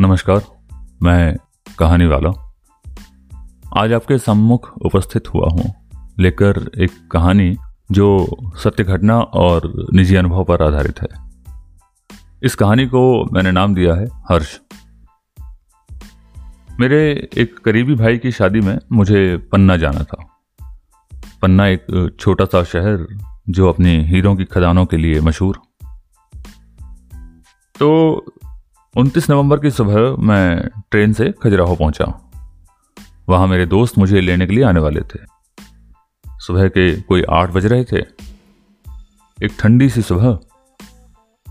नमस्कार, मैं कहानी वाला आज आपके सम्मुख उपस्थित हुआ हूँ, लेकर एक कहानी जो सत्य घटना और निजी अनुभव पर आधारित है। इस कहानी को मैंने नाम दिया है हर्ष। मेरे एक करीबी भाई की शादी में मुझे पन्ना जाना था। पन्ना एक छोटा सा शहर जो अपनी हीरों की खदानों के लिए मशहूर। तो 29 नवंबर की सुबह मैं ट्रेन से खजुराहो पहुँचा। वहाँ मेरे दोस्त मुझे लेने के लिए आने वाले थे। सुबह के कोई आठ बज रहे थे। एक ठंडी सी सुबह,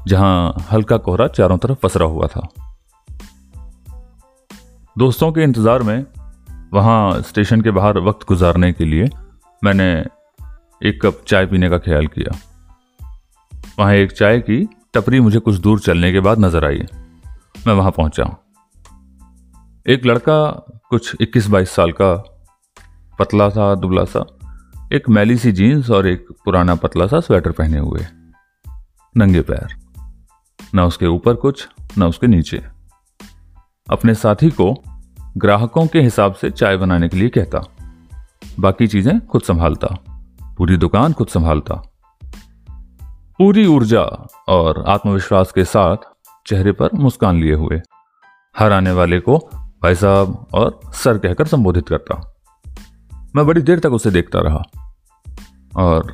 जहाँ हल्का कोहरा चारों तरफ़ पसरा हुआ था। दोस्तों के इंतज़ार में वहाँ स्टेशन के बाहर वक्त गुजारने के लिए मैंने एक कप चाय पीने का ख्याल किया। वहाँ एक चाय की टपरी मुझे कुछ दूर चलने के बाद नज़र आई। मैं वहाँ पहुँचा। एक लड़का कुछ 21-22 साल का पतला सा, दुबला सा, एक मैली सी जीन्स और एक पुराना पतला सा स्वेटर पहने हुए। नंगे पैर। न उसके ऊपर कुछ, ना उसके नीचे। अपने साथी को ग्राहकों के हिसाब से चाय बनाने के लिए कहता। बाकी चीज़ें खुद संभालता। पूरी दुकान खुद संभालता। पूरी ऊर्जा और आत्मविश्वास के साथ चेहरे पर मुस्कान लिए हुए। हर आने वाले को भाई साहब और सर कहकर संबोधित करता मैं बड़ी देर तक उसे देखता रहा और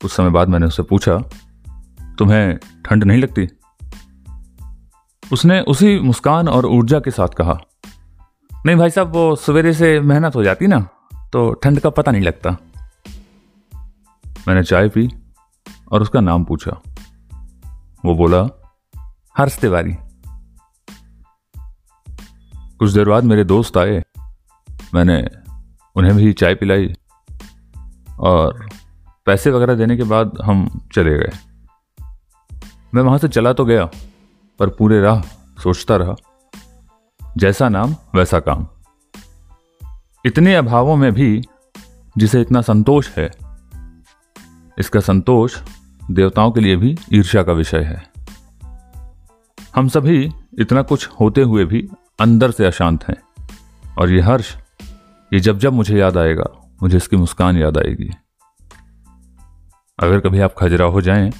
कुछ समय बाद मैंने उससे पूछा, तुम्हें ठंड नहीं लगती? उसने उसी मुस्कान और ऊर्जा के साथ कहा, नहीं भाई साहब, वो सवेरे से मेहनत हो जाती ना तो ठंड का पता नहीं लगता। मैंने चाय पी और उसका नाम पूछा। वो बोला हर्ष तिवारी। कुछ देर बाद मेरे दोस्त आए। मैंने उन्हें भी चाय पिलाई और पैसे वगैरह देने के बाद हम चले गए। मैं वहाँ से चला तो गया, पर पूरे राह सोचता रहा। जैसा नाम, वैसा काम। इतने अभावों में भी जिसे इतना संतोष है, इसका संतोष देवताओं के लिए भी ईर्ष्या का विषय है। हम सभी इतना कुछ होते हुए भी अंदर से अशांत हैं। और ये हर्ष, ये जब जब मुझे याद आएगा, मुझे इसकी मुस्कान याद आएगी। अगर कभी आप खजरा हो जाएँ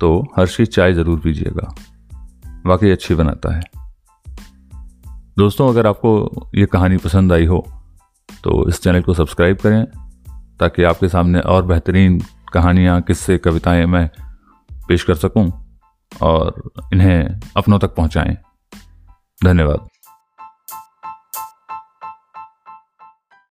तो हर्ष की चाय ज़रूर पीजिएगा। वाकई अच्छी बनाता है। दोस्तों, अगर आपको ये कहानी पसंद आई हो तो इस चैनल को सब्सक्राइब करें, ताकि आपके सामने और बेहतरीन कहानियाँ, किस्से, कविताएँ मैं पेश कर सकूँ। और इन्हें अपनों तक पहुंचाएँ। धन्यवाद।